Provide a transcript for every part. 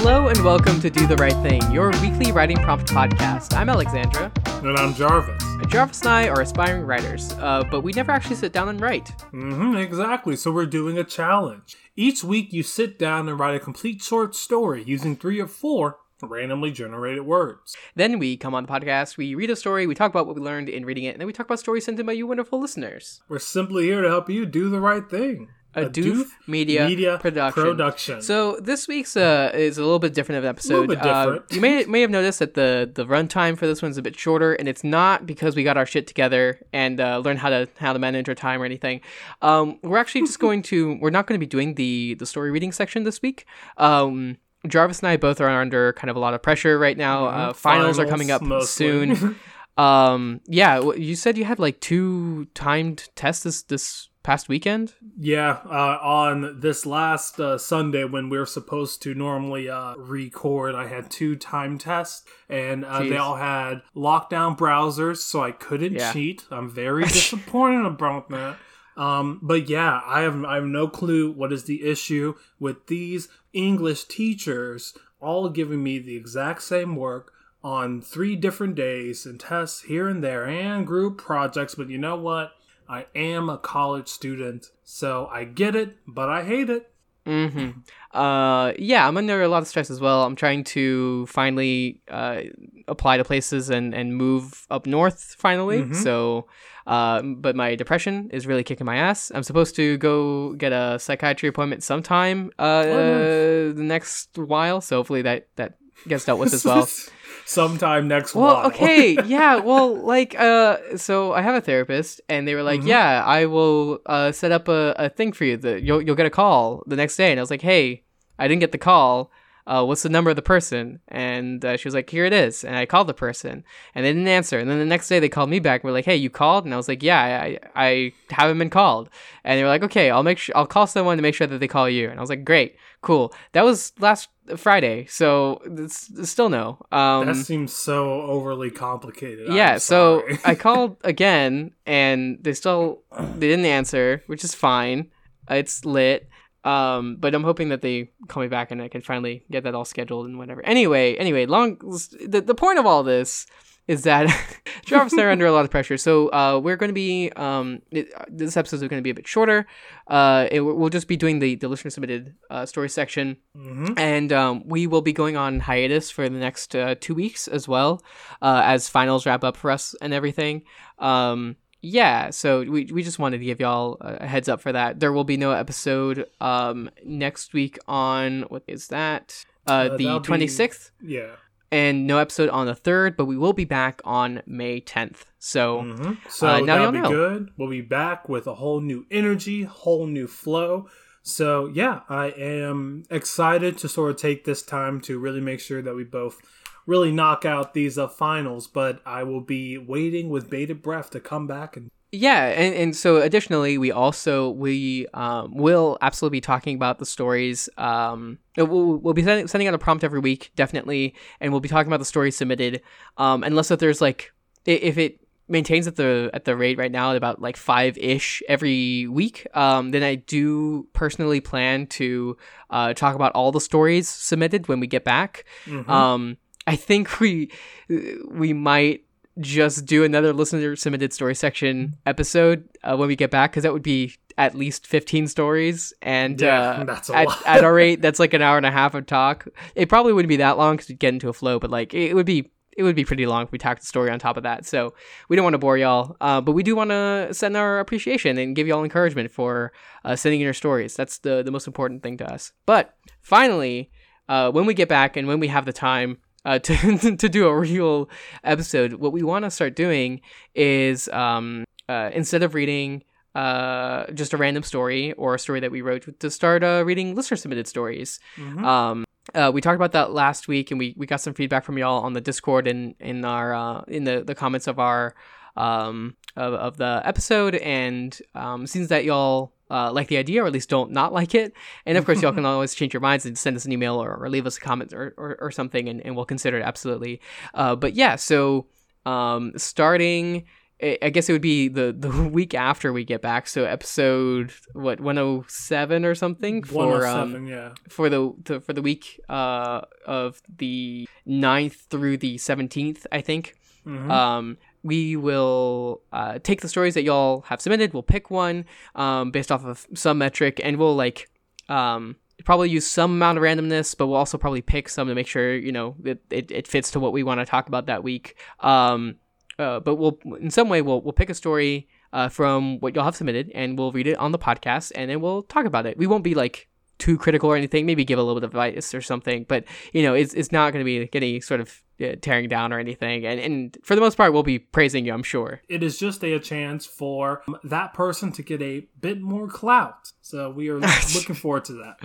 Hello and welcome to Do the Right Thing, your weekly writing prompt podcast. I'm Alexandra. And I'm Jarvis. Jarvis and I are aspiring writers, uh, but we never actually sit down and write. Mm-hmm, exactly. So we're doing a challenge. Each week you sit down and write a complete short story using three or four randomly generated words. Then we come on the podcast, we read a story, we talk about what we learned in reading it, and then we talk about stories sent in by you wonderful listeners. We're simply here to help you do the right thing. A, a Doof, Doof Media, Media production. production. So this week's uh, is a little bit different of an episode. A little bit different. Uh, you may may have noticed that the the runtime for this one's a bit shorter, and it's not because we got our shit together and uh, learned how to how to manage our time or anything. Um, we're actually just going to we're not going to be doing the the story reading section this week. Um, Jarvis and I both are under kind of a lot of pressure right now. Mm-hmm. Uh, finals, finals, are coming up mostly. soon. um, yeah, you said you had like two timed tests this this past weekend. Yeah, uh, on this last uh, Sunday when we are supposed to normally uh, record, I had two time tests, and uh, they all had lockdown browsers, so I couldn't yeah. cheat. I'm very disappointed about that. Um, but yeah, I have I have no clue what is the issue with these English teachers all giving me the exact same work on three different days and tests here and there and group projects. But you know what? I am a college student, so I get it, but I hate it. Mm-hmm. Uh, yeah, I'm under a lot of stress as well. I'm trying to finally uh, apply to places and, and move up north finally. Mm-hmm. So, uh, but my depression is really kicking my ass. I'm supposed to go get a psychiatry appointment sometime uh, oh, the next while. So hopefully that that gets dealt with as well. sometime next well while. okay yeah well like uh so i have a therapist and they were like mm-hmm. yeah i will uh set up a, a thing for you that you'll, you'll get a call the next day and i was like hey i didn't get the call uh, what's the number of the person? And uh, she was like, here it is. And I called the person and they didn't answer. And then the next day they called me back and were like, hey, you called? And I was like, yeah, I, I haven't been called. And they were like, okay, I'll make sure, I'll call someone to make sure that they call you. And I was like, great, cool. That was last Friday. So it's, it's still no. Um, that seems so overly complicated. Yeah. So I called again and they still, they didn't answer, which is fine. It's lit. Um, but I'm hoping that they call me back and I can finally get that all scheduled and whatever. Anyway, anyway, long the, the point of all this is that Jarvis and I are under a lot of pressure. So uh, we're going to be um, it, this episode is going to be a bit shorter. Uh, it, we'll just be doing the, the listener submitted uh, story section, mm-hmm. and um, we will be going on hiatus for the next uh, two weeks as well uh, as finals wrap up for us and everything. Um, yeah, so we we just wanted to give y'all a heads up for that. There will be no episode um next week on what is that? Uh, uh the twenty sixth. Yeah. And no episode on the third, but we will be back on May tenth. So, mm-hmm. so uh, now that'll be know. good. We'll be back with a whole new energy, whole new flow. So yeah, I am excited to sort of take this time to really make sure that we both really knock out these uh, finals, but I will be waiting with bated breath to come back and. Yeah, and, and so additionally, we also we um, will absolutely be talking about the stories. Um, we'll, we'll be sending, sending out a prompt every week, definitely, and we'll be talking about the stories submitted. Um, unless if there's like if it maintains at the at the rate right now at about like five ish every week, um, then I do personally plan to uh, talk about all the stories submitted when we get back. Mm-hmm. Um, I think we we might just do another listener submitted story section episode uh, when we get back because that would be at least 15 stories and yeah, uh, at, at, our rate that's like an hour and a half of talk. It probably wouldn't be that long because we'd get into a flow but like it would be it would be pretty long if we talked the story on top of that. So we don't want to bore y'all uh, but we do want to send our appreciation and give y'all encouragement for uh, sending in your stories. That's the, the most important thing to us. But finally uh, when we get back and when we have the time uh, to to do a real episode, what we want to start doing is um, uh, instead of reading uh, just a random story or a story that we wrote, to start uh, reading listener submitted stories. Mm-hmm. Um, uh, we talked about that last week, and we, we got some feedback from y'all on the Discord and in our uh, in the, the comments of our um, of, of the episode. And um, seems that y'all uh, like the idea, or at least don't not like it. And of course, y'all can always change your minds and send us an email or, or leave us a comment or, or, or something, and, and, we'll consider it absolutely. Uh, but yeah, so um, starting I guess it would be the the week after we get back. So episode what 107 or something for um yeah. for the, the for the week uh of the 9th through the 17th, I think. Mm-hmm. Um we will uh, take the stories that y'all have submitted. We'll pick one um, based off of some metric, and we'll like um, probably use some amount of randomness, but we'll also probably pick some to make sure you know it, it, it fits to what we want to talk about that week. Um, uh, but we'll in some way we'll we'll pick a story uh, from what y'all have submitted, and we'll read it on the podcast, and then we'll talk about it. We won't be like too critical or anything. Maybe give a little bit of advice or something, but you know, it's it's not going to be any sort of tearing down or anything. And, and for the most part, we'll be praising you, I'm sure. It is just a, a chance for that person to get a bit more clout. So we are looking forward to that.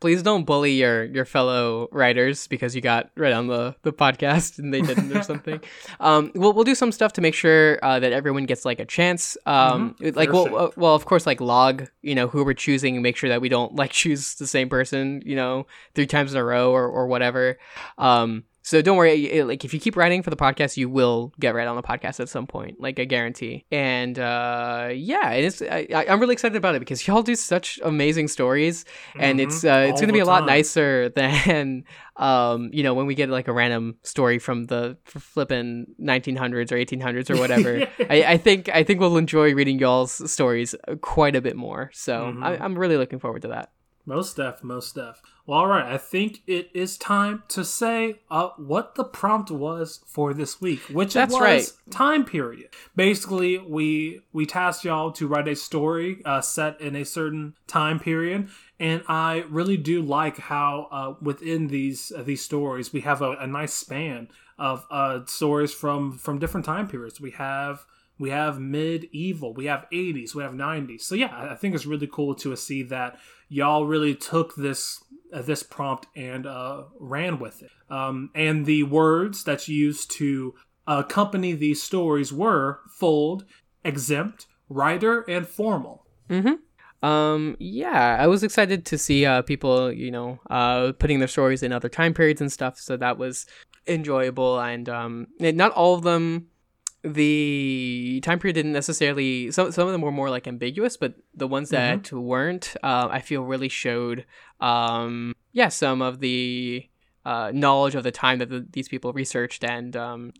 Please don't bully your, your fellow writers because you got right on the, the podcast and they didn't or something. Um, we'll, we'll do some stuff to make sure uh, that everyone gets like a chance. Um, mm-hmm. like, well, uh, well, of course, like log, you know, who we're choosing, make sure that we don't like choose the same person, you know, three times in a row or, or whatever. Um, so don't worry. like if you keep writing for the podcast, you will get right on the podcast at some point. Like I guarantee. And uh, yeah, it's I, am really excited about it because y'all do such amazing stories, and mm-hmm. it's uh, it's gonna be a lot nicer than um, you know when we get like a random story from the flipping 1900s or 1800s or whatever. I, I, think I think we'll enjoy reading y'all's stories quite a bit more. So mm-hmm. I, I'm really looking forward to that. Most def, most def. Well, all right. I think it is time to say uh, what the prompt was for this week, which That's was right. time period. Basically, we we tasked y'all to write a story uh, set in a certain time period, and I really do like how uh, within these uh, these stories we have a, a nice span of uh, stories from from different time periods. We have we have medieval, we have 80s, we have 90s. So yeah, I think it's really cool to see that y'all really took this uh, this prompt and uh, ran with it. Um, and the words that's used to accompany these stories were fold, exempt, writer, and formal. Mm-hmm. Um, yeah, I was excited to see uh, people, you know, uh, putting their stories in other time periods and stuff. So that was enjoyable, and um, not all of them the time period didn't necessarily some some of them were more like ambiguous but the ones that mm-hmm. weren't uh, i feel really showed um yeah some of the uh, knowledge of the time that the, these people researched and um,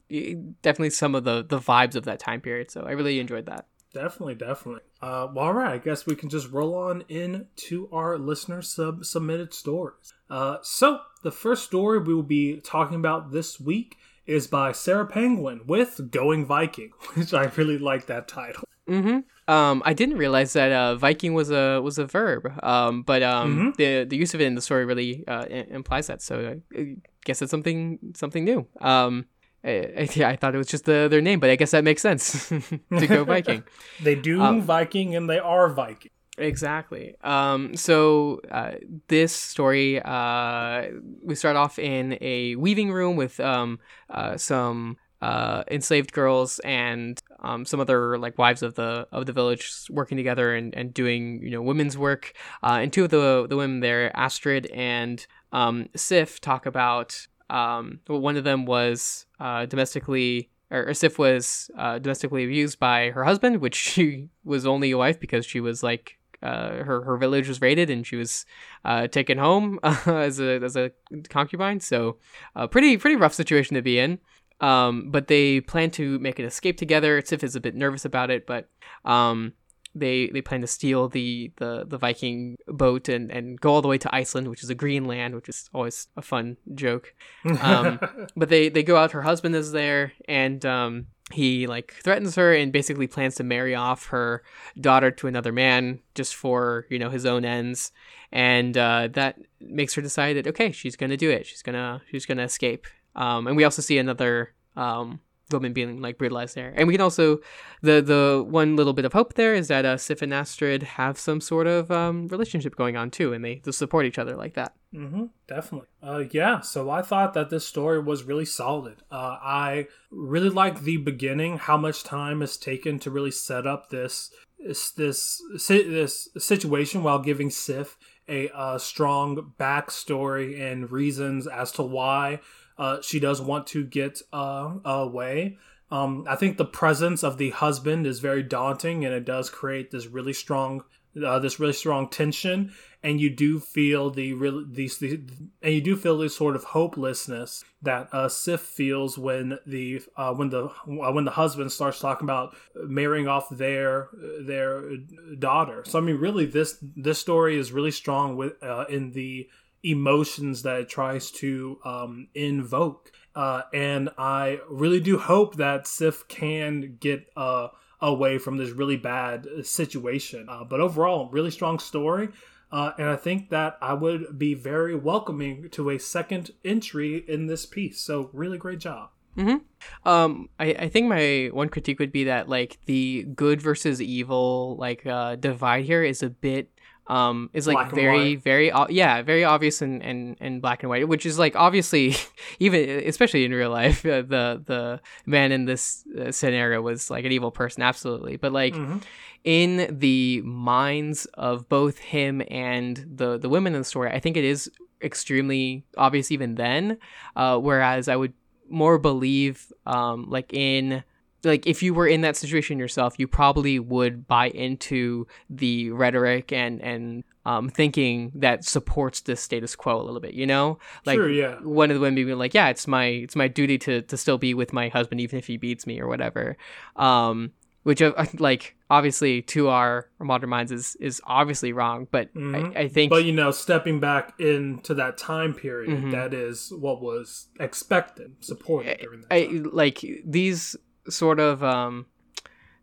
definitely some of the the vibes of that time period. So i really enjoyed that. Definitely definitely. Uh, well, all right i guess we can just roll on in to our listener sub submitted stories. Uh, so the first story we will be talking about this week is by Sarah Penguin with Going Viking, which I really like that title. Mm-hmm. Um, I didn't realize that uh, Viking was a was a verb, um, but um, mm-hmm. the the use of it in the story really uh, implies that. So I guess it's something something new. Um, I, I, I, thought it was just the, their name, but I guess that makes sense to go Viking. they do um, Viking and they are Viking. Exactly. Um, so uh, this story, uh, we start off in a weaving room with um, uh, some uh, enslaved girls and um, some other like wives of the of the village working together and, and doing you know women's work. Uh, and two of the the women there, Astrid and um, Sif, talk about. Um, one of them was uh, domestically or Sif was uh, domestically abused by her husband, which she was only a wife because she was like uh, her her village was raided and she was uh, taken home uh, as a as a concubine. So, a pretty pretty rough situation to be in. Um, but they plan to make an escape together. Sif is a bit nervous about it, but um, they they plan to steal the, the, the Viking boat and, and go all the way to Iceland, which is a green land, which is always a fun joke. Um, but they, they go out. Her husband is there, and um, he like threatens her and basically plans to marry off her daughter to another man just for you know his own ends and uh, that makes her decide that okay she's gonna do it she's gonna she's gonna escape um, and we also see another um, woman being like brutalized there. And we can also the the one little bit of hope there is that uh, Sif and Astrid have some sort of um, relationship going on too, and they, they support each other like that. Mm-hmm, definitely. Uh, yeah. So I thought that this story was really solid. Uh, I really like the beginning, how much time is taken to really set up this this this, situation while giving Sif a, a strong backstory and reasons as to why uh, she does want to get uh, away. Um, I think the presence of the husband is very daunting, and it does create this really strong, uh, this really strong tension. And you do feel the real these, the, and you do feel this sort of hopelessness that uh, Sif feels when the uh, when the uh, when the husband starts talking about marrying off their their daughter. So I mean, really, this this story is really strong with uh, in the emotions that it tries to um, invoke. Uh, and I really do hope that Sif can get uh, away from this really bad situation. Uh, but overall, really strong story. Uh, and I think that I would be very welcoming to a second entry in this piece. So, really great job. Mm-hmm. Um, I, I think my one critique would be that like the good versus evil like uh, divide here is a bit um, is like very very yeah very obvious and and and black and white which is like obviously even especially in real life uh, the the man in this uh, scenario was like an evil person absolutely but like mm-hmm. in the minds of both him and the the women in the story i think it is extremely obvious even then uh, whereas i would more believe um, like in like if you were in that situation yourself, you probably would buy into the rhetoric and and um, thinking that supports the status quo a little bit. You know, like sure, yeah. one of the women being like, "Yeah, it's my it's my duty to to still be with my husband even if he beats me or whatever." Um, which uh, like obviously to our modern minds is is obviously wrong but mm-hmm. I, I, think but you know stepping back into that time period mm-hmm. that is what was expected supported during that I, like these sort of um,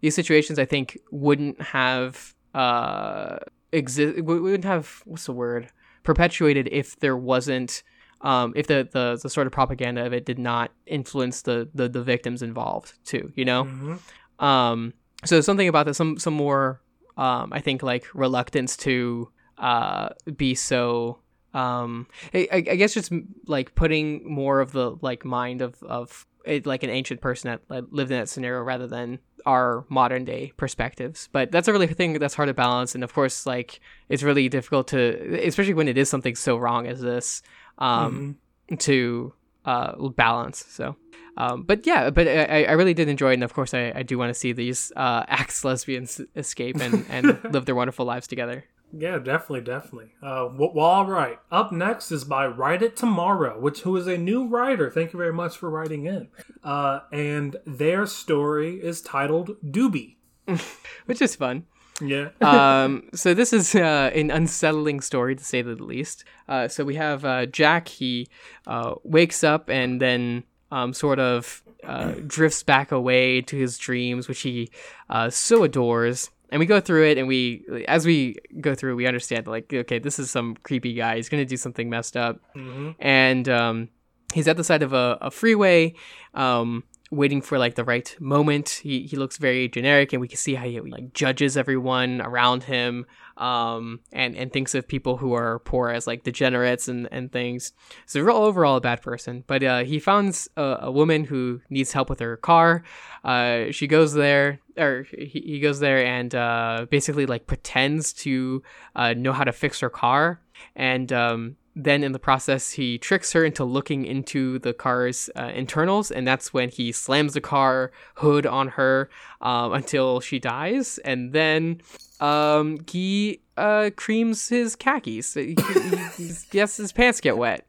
these situations I think wouldn't have uh, exist wouldn't have what's the word perpetuated if there wasn't um, if the, the the sort of propaganda of it did not influence the the, the victims involved too you know mm-hmm. um, so something about that some some more um, I think like reluctance to uh, be so um, I, I guess just like putting more of the like mind of of like an ancient person that lived in that scenario rather than our modern day perspectives. But that's a really thing that's hard to balance, and of course, like it's really difficult to, especially when it is something so wrong as this, um, mm-hmm. to uh, balance. So. Um, but yeah, but I, I really did enjoy it, and of course, I, I do want to see these uh, ex lesbians escape and, and live their wonderful lives together. Yeah, definitely, definitely. Uh, well, all right. Up next is by Write It Tomorrow, which who is a new writer. Thank you very much for writing in. Uh, and their story is titled Doobie, which is fun. Yeah. um, so this is uh, an unsettling story to say the least. Uh, so we have uh, Jack. He uh, wakes up and then um, sort of uh, drifts back away to his dreams, which he uh, so adores and we go through it and we as we go through we understand like okay this is some creepy guy. He's gonna do something messed up. Mm-hmm. and um, he's at the side of a, a freeway um, waiting for like the right moment. He, he looks very generic and we can see how he like judges everyone around him um, and and thinks of people who are poor as like degenerates and and things. So real overall a bad person. But uh, he finds a, a, woman who needs help with her car. Uh, she goes there, or he, he goes there and uh, basically like pretends to uh, know how to fix her car and. Um, then in the process he tricks her into looking into the car's uh, internals and that's when he slams the car hood on her um, until she dies and then um, he uh, creams his khakis. He, he, he his pants get wet.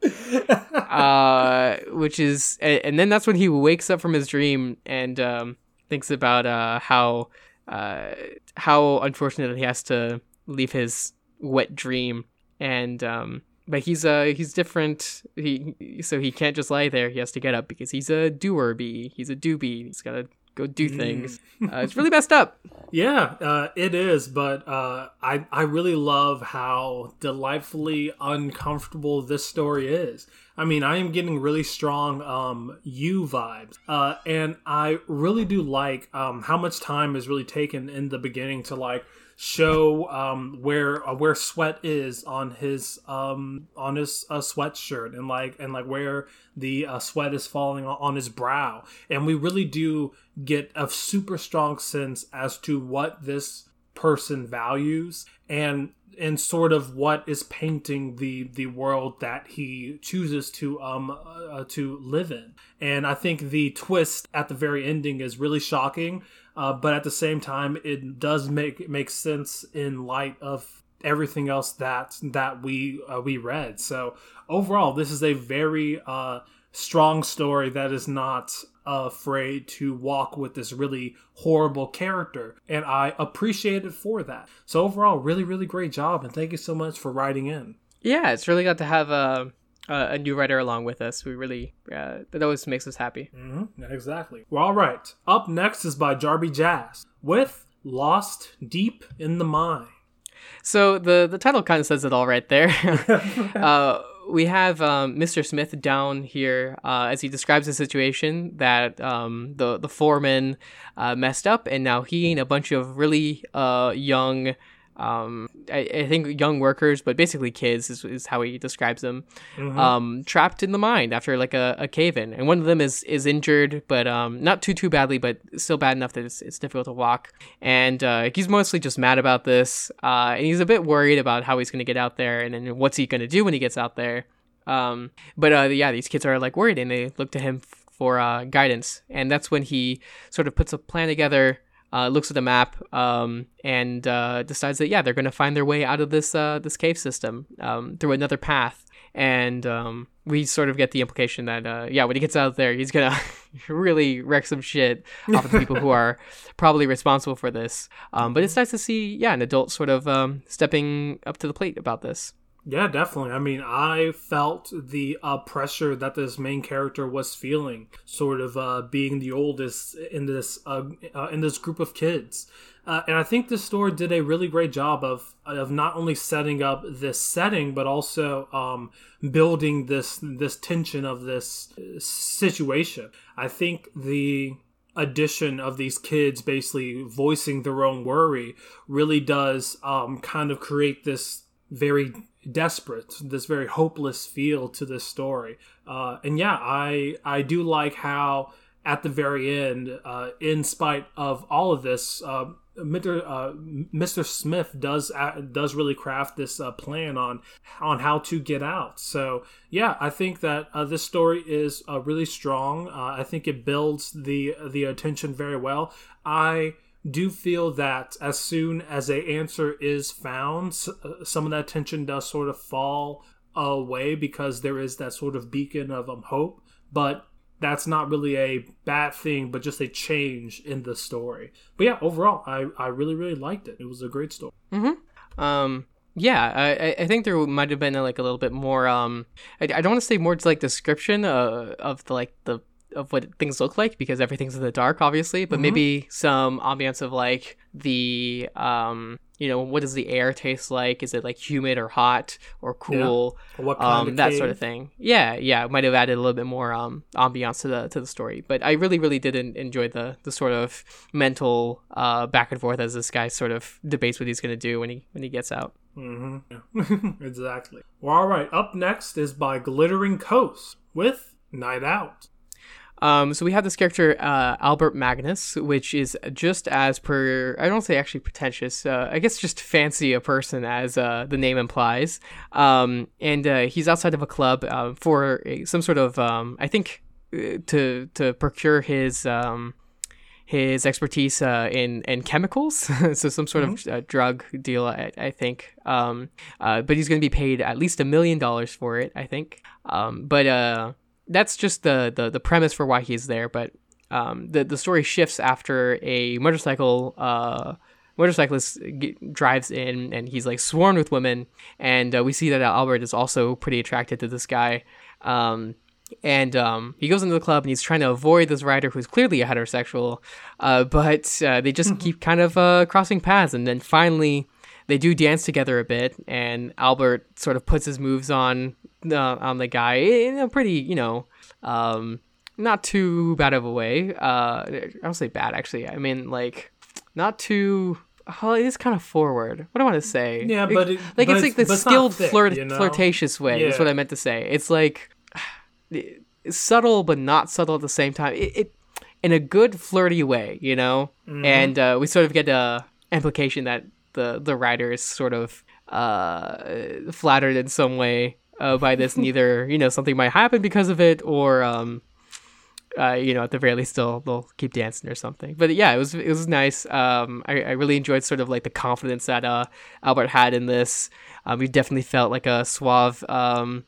Uh, which is, and, and, then that's when he wakes up from his dream and um, thinks about uh, how uh, how unfortunate he has to leave his wet dream. And um, but he's uh he's different. He so he can't just lie there. He has to get up because he's a doer bee. He's a doobie. He's got to go do things. Mm. Uh, it's really messed up. Yeah, uh, it is. But uh, I I really love how delightfully uncomfortable this story is. I mean, I am getting really strong um, you vibes, uh, and I really do like um, how much time is really taken in the beginning to like show um, where uh, where sweat is on his um, on his uh, sweatshirt and like and like where the uh, sweat is falling on his brow, and we really do get a super strong sense as to what this person values and and sort of what is painting the the world that he chooses to um uh, to live in. And i think the twist at the very ending is really shocking uh, but at the same time it does make make sense in light of everything else that that we uh, we read so overall this is a very uh strong story that is not afraid to walk with this really horrible character. And I appreciate it for that. So, overall, really, really great job. And thank you so much for writing in. Yeah, it's really good to have a, a new writer along with us. We really, uh, that always makes us happy. Mm-hmm. Exactly. Well, all right. Up next is by Jarby Jazz with Lost Deep in the Mine. So the the title kind of says it all right there. uh, we have um, Mr. Smith down here uh, as he describes the situation that um, the the foreman uh, messed up, and now he and a bunch of really uh, young um, I, I, think young workers, but basically kids is, is how he describes them, mm-hmm. um, trapped in the mine after like a, a cave in, and one of them is is injured, but um, not too too badly, but still bad enough that it's, it's difficult to walk. And uh, he's mostly just mad about this, uh, and he's a bit worried about how he's going to get out there, and then what's he going to do when he gets out there. Um, but uh, yeah, these kids are like worried, and they look to him for uh, guidance, and that's when he sort of puts a plan together uh, looks at the map um, and uh, decides that yeah they're going to find their way out of this uh, this cave system um, through another path. And um, we sort of get the implication that uh, yeah when he gets out there he's gonna really wreck some shit off of the people who are probably responsible for this. Um, but it's nice to see yeah an adult sort of um, stepping up to the plate about this yeah, definitely. I mean, I felt the uh, pressure that this main character was feeling, sort of uh, being the oldest in this uh, uh in this group of kids. Uh, and I think this story did a really great job of of not only setting up this setting, but also um, building this this tension of this situation. I think the addition of these kids basically voicing their own worry really does um, kind of create this very desperate, this very hopeless feel to this story. Uh, and yeah, I I do like how at the very end, uh, in spite of all of this, uh, Mr. Uh, Mr. Smith does uh, does really craft this uh, plan on on how to get out. So yeah, I think that this story is really strong. I think it builds the the attention very well. I do feel that as soon as a answer is found, uh, some of that tension does sort of fall away because there is that sort of beacon of um, hope. But that's not really a bad thing, but just a change in the story. But yeah, overall, I, I really really liked it. It was a great story. Mm-hmm. Um, yeah, I, I think there might have been a, like a little bit more. Um, I, I don't want to say more to like description uh, of the like the of what things look like because everything's in the dark, obviously. But mm-hmm. maybe some ambiance of like the um, you know, what does the air taste like? Is it like humid or hot or cool? Yeah. Or what kind um, of that sort of thing. Yeah, yeah, might have added a little bit more um ambiance to the to the story. But I really, really did enjoy the the sort of mental uh back and forth as this guy sort of debates what he's gonna do when he when he gets out. Mm-hmm. Yeah. exactly. Well, all right. Up next is by Glittering Coast with Night Out. Um, so we have this character uh, Albert Magnus, which is just as per I don't say actually pretentious. Uh, I guess just fancy a person as uh, the name implies. Um, and uh, he's outside of a club uh, for a, some sort of um, I think uh, to to procure his um, his expertise uh, in in chemicals, so some sort mm-hmm. of uh, drug deal, I, I think. Um, uh, but he's going to be paid at least a million dollars for it, I think. Um, but uh, that's just the, the the premise for why he's there. But um, the the story shifts after a motorcycle uh, motorcyclist g- drives in and he's like swarmed with women, and uh, we see that Albert is also pretty attracted to this guy. Um, and um, he goes into the club and he's trying to avoid this rider who's clearly a heterosexual, uh, but uh, they just mm-hmm. keep kind of uh, crossing paths, and then finally they do dance together a bit, and Albert sort of puts his moves on uh, on the guy in a pretty, you know, um, not too bad of a way. Uh, I don't say bad actually. I mean like not too. Oh, it is kind of forward. What do I want to say? Yeah, but it, like but it's like the skilled thick, flirt you know? flirtatious way. Yeah. Is what I meant to say. It's like it's subtle but not subtle at the same time. It, it in a good flirty way, you know. Mm-hmm. And uh, we sort of get a implication that the the writer is sort of uh, flattered in some way uh, by this. Neither you know something might happen because of it, or um, uh, you know, at the very least, they'll they'll keep dancing or something. But yeah, it was it was nice. Um, I, I really enjoyed sort of like the confidence that uh, Albert had in this. Um, he definitely felt like a suave, um,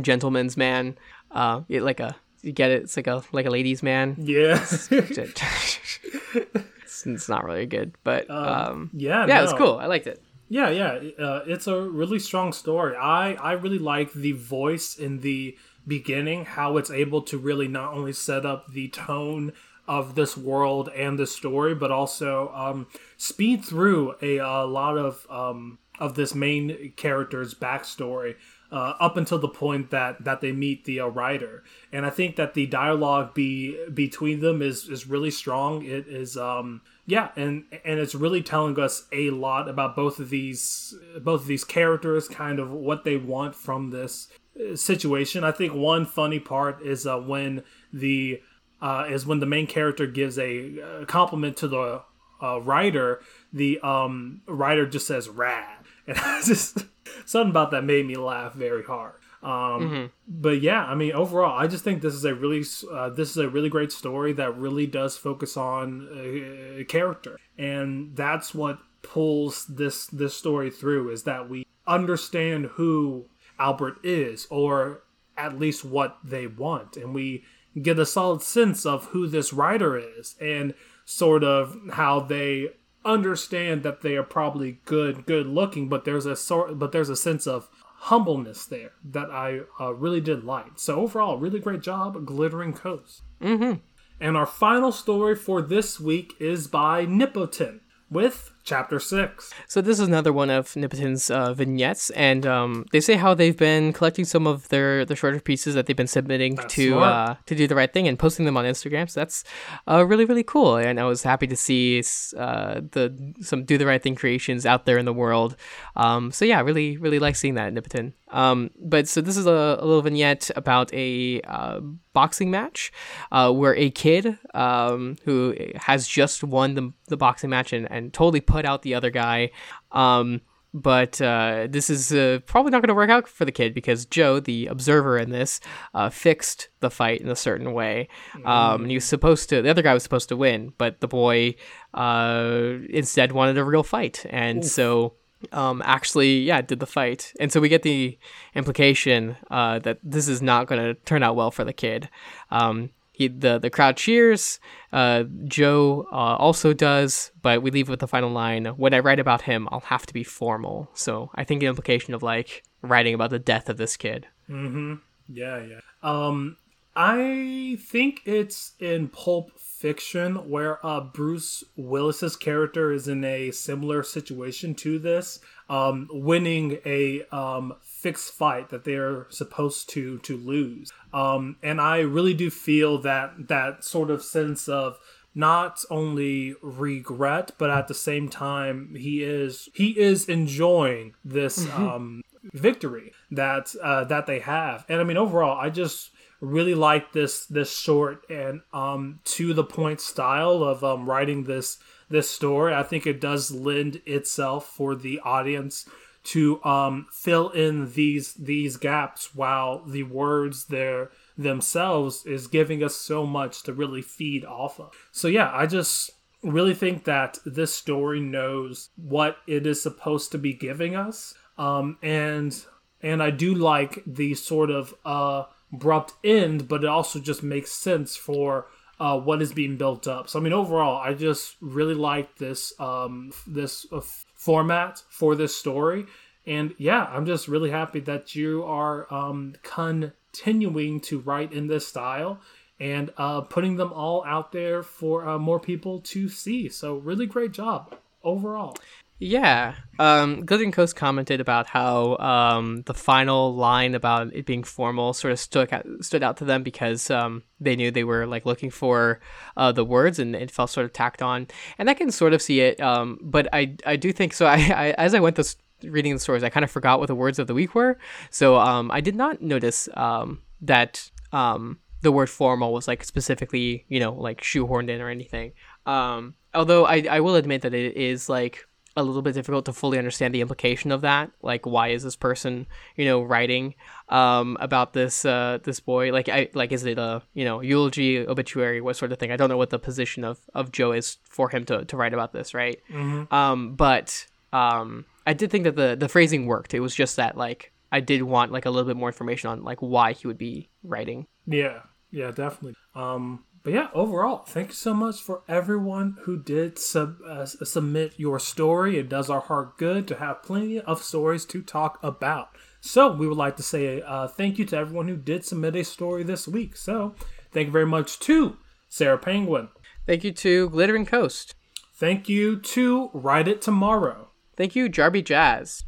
gentleman's man. Uh, like a you get it? It's like a like a ladies' man. Yeah. it's, it's, not really good, but um, um yeah, yeah, no. it's cool. I liked it. Yeah, yeah, uh, it's a really strong story. I I really like the voice in the beginning, how it's able to really not only set up the tone of this world and the story, but also um, speed through a, a lot of um, of this main character's backstory uh, up until the point that that they meet the uh, writer. And I think that the dialogue be between them is is really strong. It is um yeah, and and it's really telling us a lot about both of these both of these characters, kind of what they want from this uh, situation. I think one funny part is uh, when the uh, is when the main character gives a, a compliment to the uh, writer. The um, writer just says "rad," and I just something about that made me laugh very hard. Um, mm-hmm. But yeah, I mean, overall, I just think this is a really uh, this is a really great story that really does focus on a, a character, and that's what pulls this this story through is that we understand who Albert is, or at least what they want, and we get a solid sense of who this writer is, and sort of how they understand that they are probably good good looking but there's a sort but there's a sense of humbleness there that i uh, really did like so overall really great job glittering coast mm-hmm. and our final story for this week is by nipotin with chapter six. So this is another one of Nipotin's uh, vignettes, and um, they say how they've been collecting some of their the shorter pieces that they've been submitting that's to uh, to do the right thing and posting them on Instagram. So that's uh, really really cool, and I was happy to see uh, the some do the right thing creations out there in the world. Um, so yeah, really really like seeing that Nipotin. Um, but so this is a, a little vignette about a uh, boxing match uh, where a kid um, who has just won the, the boxing match and, and totally put out the other guy. Um, but uh, this is uh, probably not going to work out for the kid because Joe, the observer in this, uh, fixed the fight in a certain way. Um, and he was supposed to, the other guy was supposed to win, but the boy uh, instead wanted a real fight. And Oof. so um, actually, yeah, did the fight. And so we get the implication uh, that this is not going to turn out well for the kid. Um, he, the, the crowd cheers. Uh, Joe uh, also does, but we leave with the final line When I write about him, I'll have to be formal. So I think an implication of like writing about the death of this kid. Mm hmm. Yeah, yeah. Um, I think it's in Pulp Fiction where uh, Bruce Willis's character is in a similar situation to this, um, winning a um, fixed fight that they're supposed to to lose. Um, and I really do feel that that sort of sense of not only regret, but at the same time he is he is enjoying this mm-hmm. um, victory that uh, that they have. And I mean overall, I just really like this this short and um to the point style of um writing this this story. I think it does lend itself for the audience to um fill in these these gaps while the words there themselves is giving us so much to really feed off of. So yeah, I just really think that this story knows what it is supposed to be giving us. Um and and I do like the sort of uh abrupt end, but it also just makes sense for uh, what is being built up. So I mean, overall, I just really like this um, this uh, format for this story, and yeah, I'm just really happy that you are um, continuing to write in this style and uh, putting them all out there for uh, more people to see. So really great job overall. Yeah. Um, Glittering Coast commented about how um, the final line about it being formal sort of stood out, stood out to them because um, they knew they were like looking for uh, the words and it felt sort of tacked on. And I can sort of see it. Um, but I, I do think so. I, I as I went to reading the stories, I kind of forgot what the words of the week were. So um, I did not notice um, that the word formal was like specifically, you know, like shoehorned in or anything. Um, although I I will admit that it is like a little bit difficult to fully understand the implication of that. Like, why is this person, you know, writing um, about this uh, this boy? Like, I like, is it a you know eulogy, obituary, what sort of thing? I don't know what the position of, of Joe is for him to, to write about this, right? Mm-hmm. Um, but um, I did think that the the phrasing worked. It was just that like I did want like a little bit more information on like why he would be writing. Yeah, yeah, definitely. Um, but yeah, overall, thank you so much for everyone who did sub uh, submit your story. It does our heart good to have plenty of stories to talk about. So we would like to say uh, thank you to everyone who did submit a story this week. So thank you very much to Sarah Penguin. Thank you to Glittering Coast. Thank you to Write It Tomorrow. Thank you, Jarby Jazz.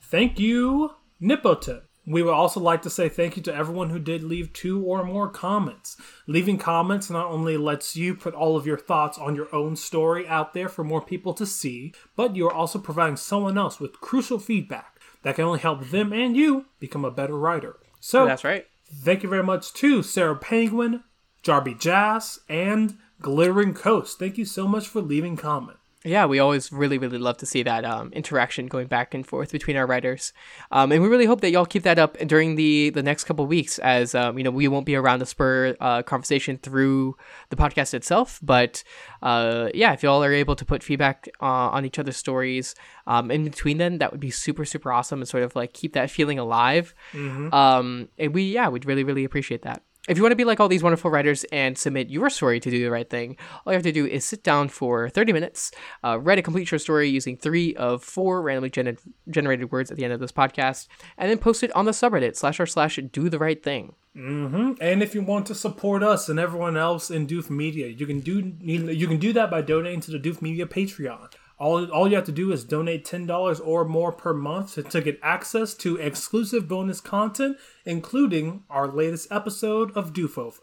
Thank you, Nipotin. We would also like to say thank you to everyone who did leave two or more comments. Leaving comments not only lets you put all of your thoughts on your own story out there for more people to see, but you are also providing someone else with crucial feedback that can only help them and you become a better writer. So that's right. Thank you very much to Sarah Penguin, Jarby Jazz, and Glittering Coast. Thank you so much for leaving comments yeah, we always really, really love to see that um, interaction going back and forth between our writers, um, and we really hope that y'all keep that up during the the next couple weeks. As um, you know, we won't be around to spur uh, conversation through the podcast itself, but uh, yeah, if y'all are able to put feedback uh, on each other's stories um, in between them, that would be super, super awesome, and sort of like keep that feeling alive. Mm-hmm. Um, and we, yeah, we'd really, really appreciate that. If you want to be like all these wonderful writers and submit your story to do the right thing, all you have to do is sit down for 30 minutes, uh, write a complete short story using three of four randomly gen- generated words at the end of this podcast, and then post it on the subreddit slash r slash do the right thing. Mm-hmm. And if you want to support us and everyone else in Doof Media, you can do you can do that by donating to the Doof Media Patreon. All, all you have to do is donate $10 or more per month to, to get access to exclusive bonus content, including our latest episode of Doofover.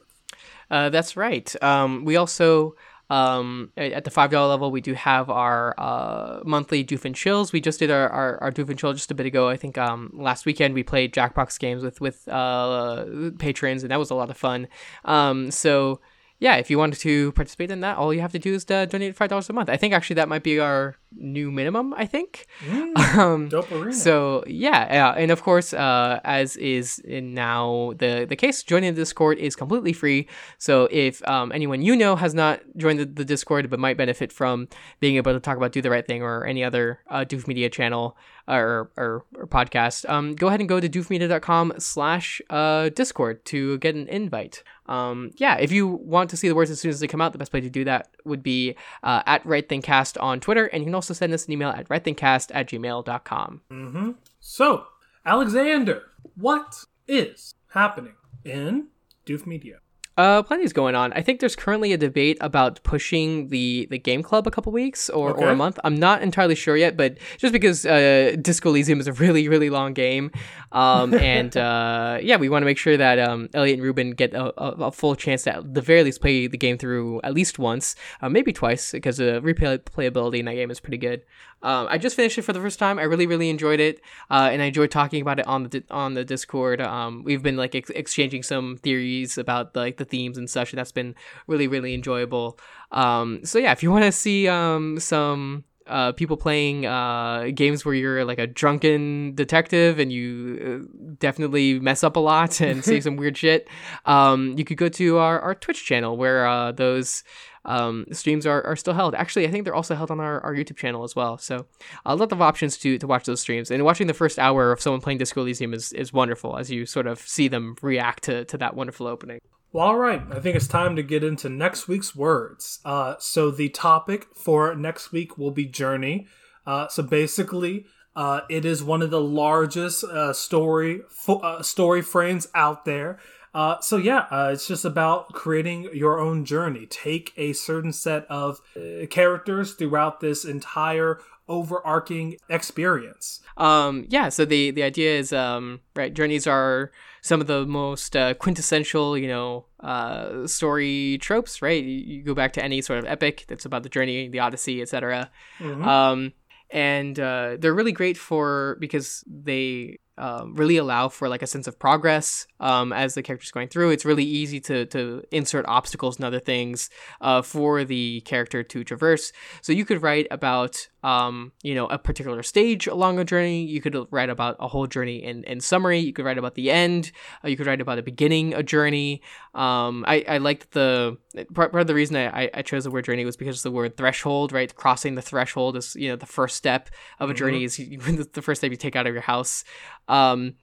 Uh, that's right. Um, we also, um, at the $5 level, we do have our uh, monthly Doof and Chills. We just did our, our, our Doof and Chill just a bit ago. I think um, last weekend we played Jackbox games with, with uh, patrons, and that was a lot of fun. Um, so yeah, if you wanted to participate in that, all you have to do is uh, donate five dollars a month. I think actually that might be our new minimum. I think. Mm, um, dope arena. So yeah, yeah, and of course, uh, as is in now the the case, joining the Discord is completely free. So if um, anyone you know has not joined the, the, Discord but might benefit from being able to talk about Do the Right Thing or any other uh, Doof Media channel, or, or, or podcast, um, go ahead and go to doofmedia.com slash uh, discord to get an invite. Um, yeah, if you want to see the words as soon as they come out, the best way to do that would be uh, at RightThingCast on Twitter, and you can also send us an email at rightthingcast at gmail.com. Mm-hmm. So, Alexander, what is happening in Doof Media? Uh, plenty's going on. I think there's currently a debate about pushing the the game club a couple weeks or, okay. or a month. I'm not entirely sure yet, but just because uh, Disco Elysium is a really really long game, um, and uh, yeah, we want to make sure that um, Elliot and Ruben get a, a, a, full chance to at the very least play the game through at least once, uh, maybe twice, because the replayability in that game is pretty good. Um, I just finished it for the first time. I really, really enjoyed it, uh, and I enjoyed talking about it on the on the Discord. Um, we've been like ex- exchanging some theories about like the themes and such, and that's been really, really enjoyable. Um, so yeah, if you want to see um, some uh, people playing uh, games where you're like a drunken detective and you uh, definitely mess up a lot and say some weird shit, um, you could go to our, our Twitch channel where uh, those um, streams are, are still held. Actually, I think they're also held on our, our YouTube channel as well. So a lot of options to, to watch those streams. And watching the first hour of someone playing Disco Elysium is, is wonderful as you sort of see them react to, to that wonderful opening. Well, all right. I think it's time to get into next week's words. Uh, so the topic for next week will be journey. Uh, so basically, uh, it is one of the largest uh, story fo- uh, story frames out there. Uh, so yeah, uh, it's just about creating your own journey. Take a certain set of uh, characters throughout this entire overarching experience. Um, yeah. So the the idea is um, right. Journeys are some of the most uh, quintessential, you know, uh, story tropes. Right. You, you, go back to any sort of epic that's about the journey, the Odyssey, etc. Mm-hmm. Um, and uh, they're really great for because they um, really allow for like a sense of progress um, as the character's going through. It's really easy to to insert obstacles and other things uh, for the character to traverse. So you could write about um, you know a particular stage along a journey. You could write about a whole journey in, in summary. You could write about the end. Uh, you could write about the beginning a journey. Um, I I liked the part, part of the reason I, I chose the word journey was because the word threshold. Right, crossing the threshold is you know the first step of a mm-hmm. journey is the first step you take out of your house um,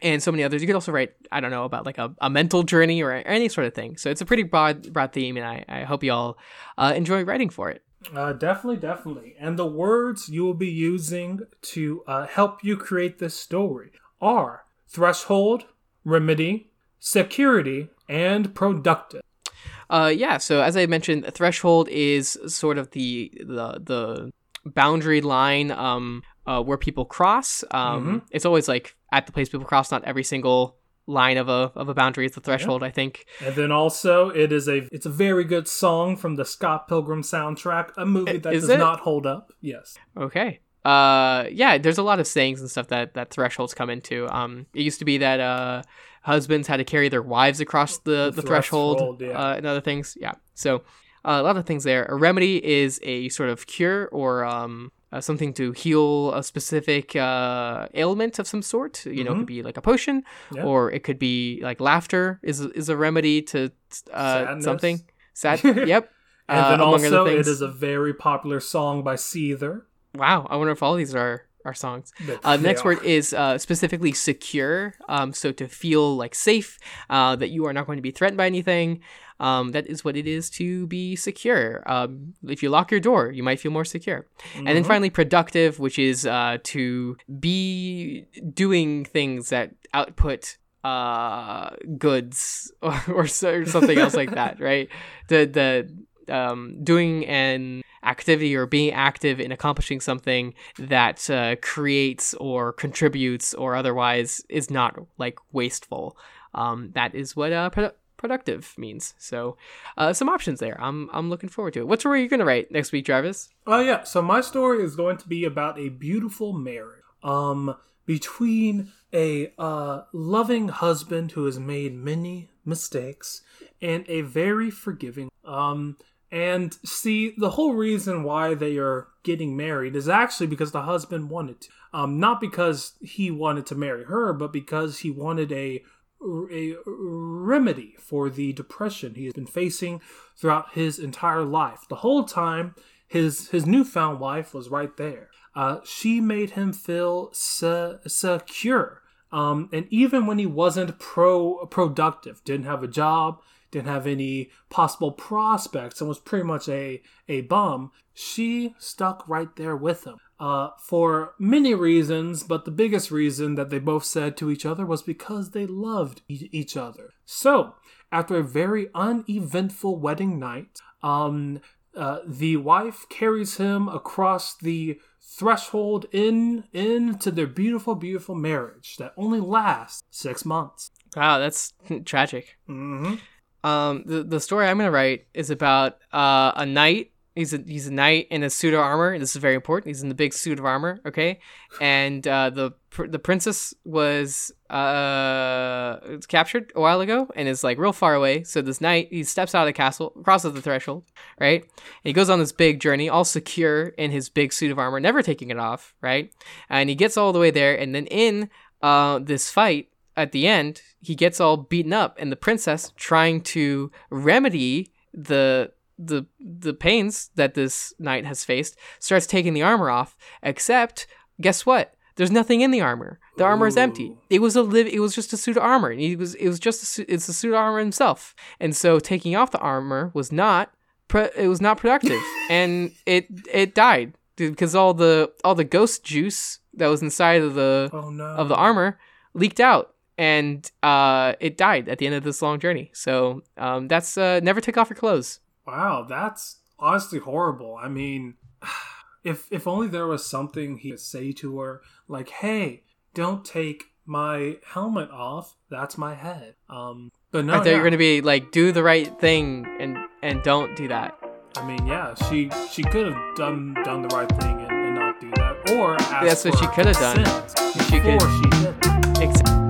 and so many others. You could also write, I don't know, about like a, a mental journey or, or any sort of thing. So it's a pretty broad broad theme, and I, I hope you all uh, enjoy writing for it. Uh, definitely, definitely. And the words you will be using to uh, help you create this story are threshold, remedy, security, and productive. Uh, yeah. So as I mentioned, threshold is sort of the the the boundary line um uh, where people cross. Um, mm-hmm. It's always like at the place people cross, not every single line of a of a boundary is the threshold. Yeah. I think. And then also, it is a it's a very good song from the Scott Pilgrim soundtrack, a movie that is does it? not hold up. Yes. Okay. Uh, yeah. There's a lot of sayings and stuff that that thresholds come into. Um, it used to be that uh husbands had to carry their wives across the the, the threshold, threshold yeah. uh, and other things. Yeah. So. Uh, a lot of things there. A remedy is a sort of cure or um, uh, something to heal a specific uh, ailment of some sort. You mm-hmm. know, it could mm-hmm. be like a potion, yeah. or it could be like laughter is is a remedy to uh, something. Sad. yep. and then uh, also, it is a very popular song by Seether. Wow, I wonder if all these are our songs. Uh, the next are. word is uh, specifically secure. Um, so to feel like safe, uh, that you are not going to be threatened by anything. Um, that is what it is to be secure. Um, if you lock your door, you might feel more secure. Mm-hmm. And then mm-hmm. finally, productive, which is uh, to be doing things that output uh, goods or, or, something else like that, right? The the um, doing an activity or being active in accomplishing something that uh, creates or contributes or otherwise is not like wasteful. Um, that is what uh, productive means. So, uh, some options there. I'm I'm looking forward to it. What story are you going to write next week, Travis? Oh yeah, so my story is going to be about a beautiful marriage. Um, between a uh, loving husband who has made many mistakes and a very forgiving um and see the whole reason why they are getting married is actually because the husband wanted to um not because he wanted to marry her but because he wanted a a remedy for the depression he has been facing throughout his entire life. The whole time, his his newfound wife was right there. Uh, she made him feel se- secure, um, and even when he wasn't pro productive, didn't have a job, didn't have any possible prospects, and was pretty much a a bum, she stuck right there with him uh, for many reasons, but the biggest reason that they both said to each other was because they loved e- each other. So, after a very uneventful wedding night, um, uh, the wife carries him across the threshold in into their beautiful, beautiful marriage that only lasts six months. Wow, that's tragic. Mm-hmm. Um, the the story I'm gonna write is about uh, a knight He's a he's a knight in a suit of armor. This is very important. He's in the big suit of armor. Okay, and uh, the the princess was uh captured a while ago and is like real far away. So this knight he steps out of the castle, crosses the threshold, right? And he goes on this big journey, all secure in his big suit of armor, never taking it off, right? And he gets all the way there, and then in uh this fight at the end, he gets all beaten up, and the princess trying to remedy the the the pains that this knight has faced, starts taking the armor off. Except, guess what? There's nothing in the armor. The armor is empty. It was a live. It was just a suit of armor. He was. It was just. A, it's a suit of armor himself. And so taking off the armor was not. it was not productive, and it it died because all the all the ghost juice that was inside of the oh, no. of the armor leaked out, and uh, it died at the end of this long journey. So um, that's uh, never take off your clothes. Wow, that's honestly horrible. I mean, if if only there was something he could say to her, like, "Hey, don't take my helmet off. That's my head." Um, but no, I thought yeah. you were gonna be like, "Do the right thing and and don't do that." I mean, yeah, she she could have done done the right thing and, and not do that, or that's what she could have done. She could. She did. Exactly.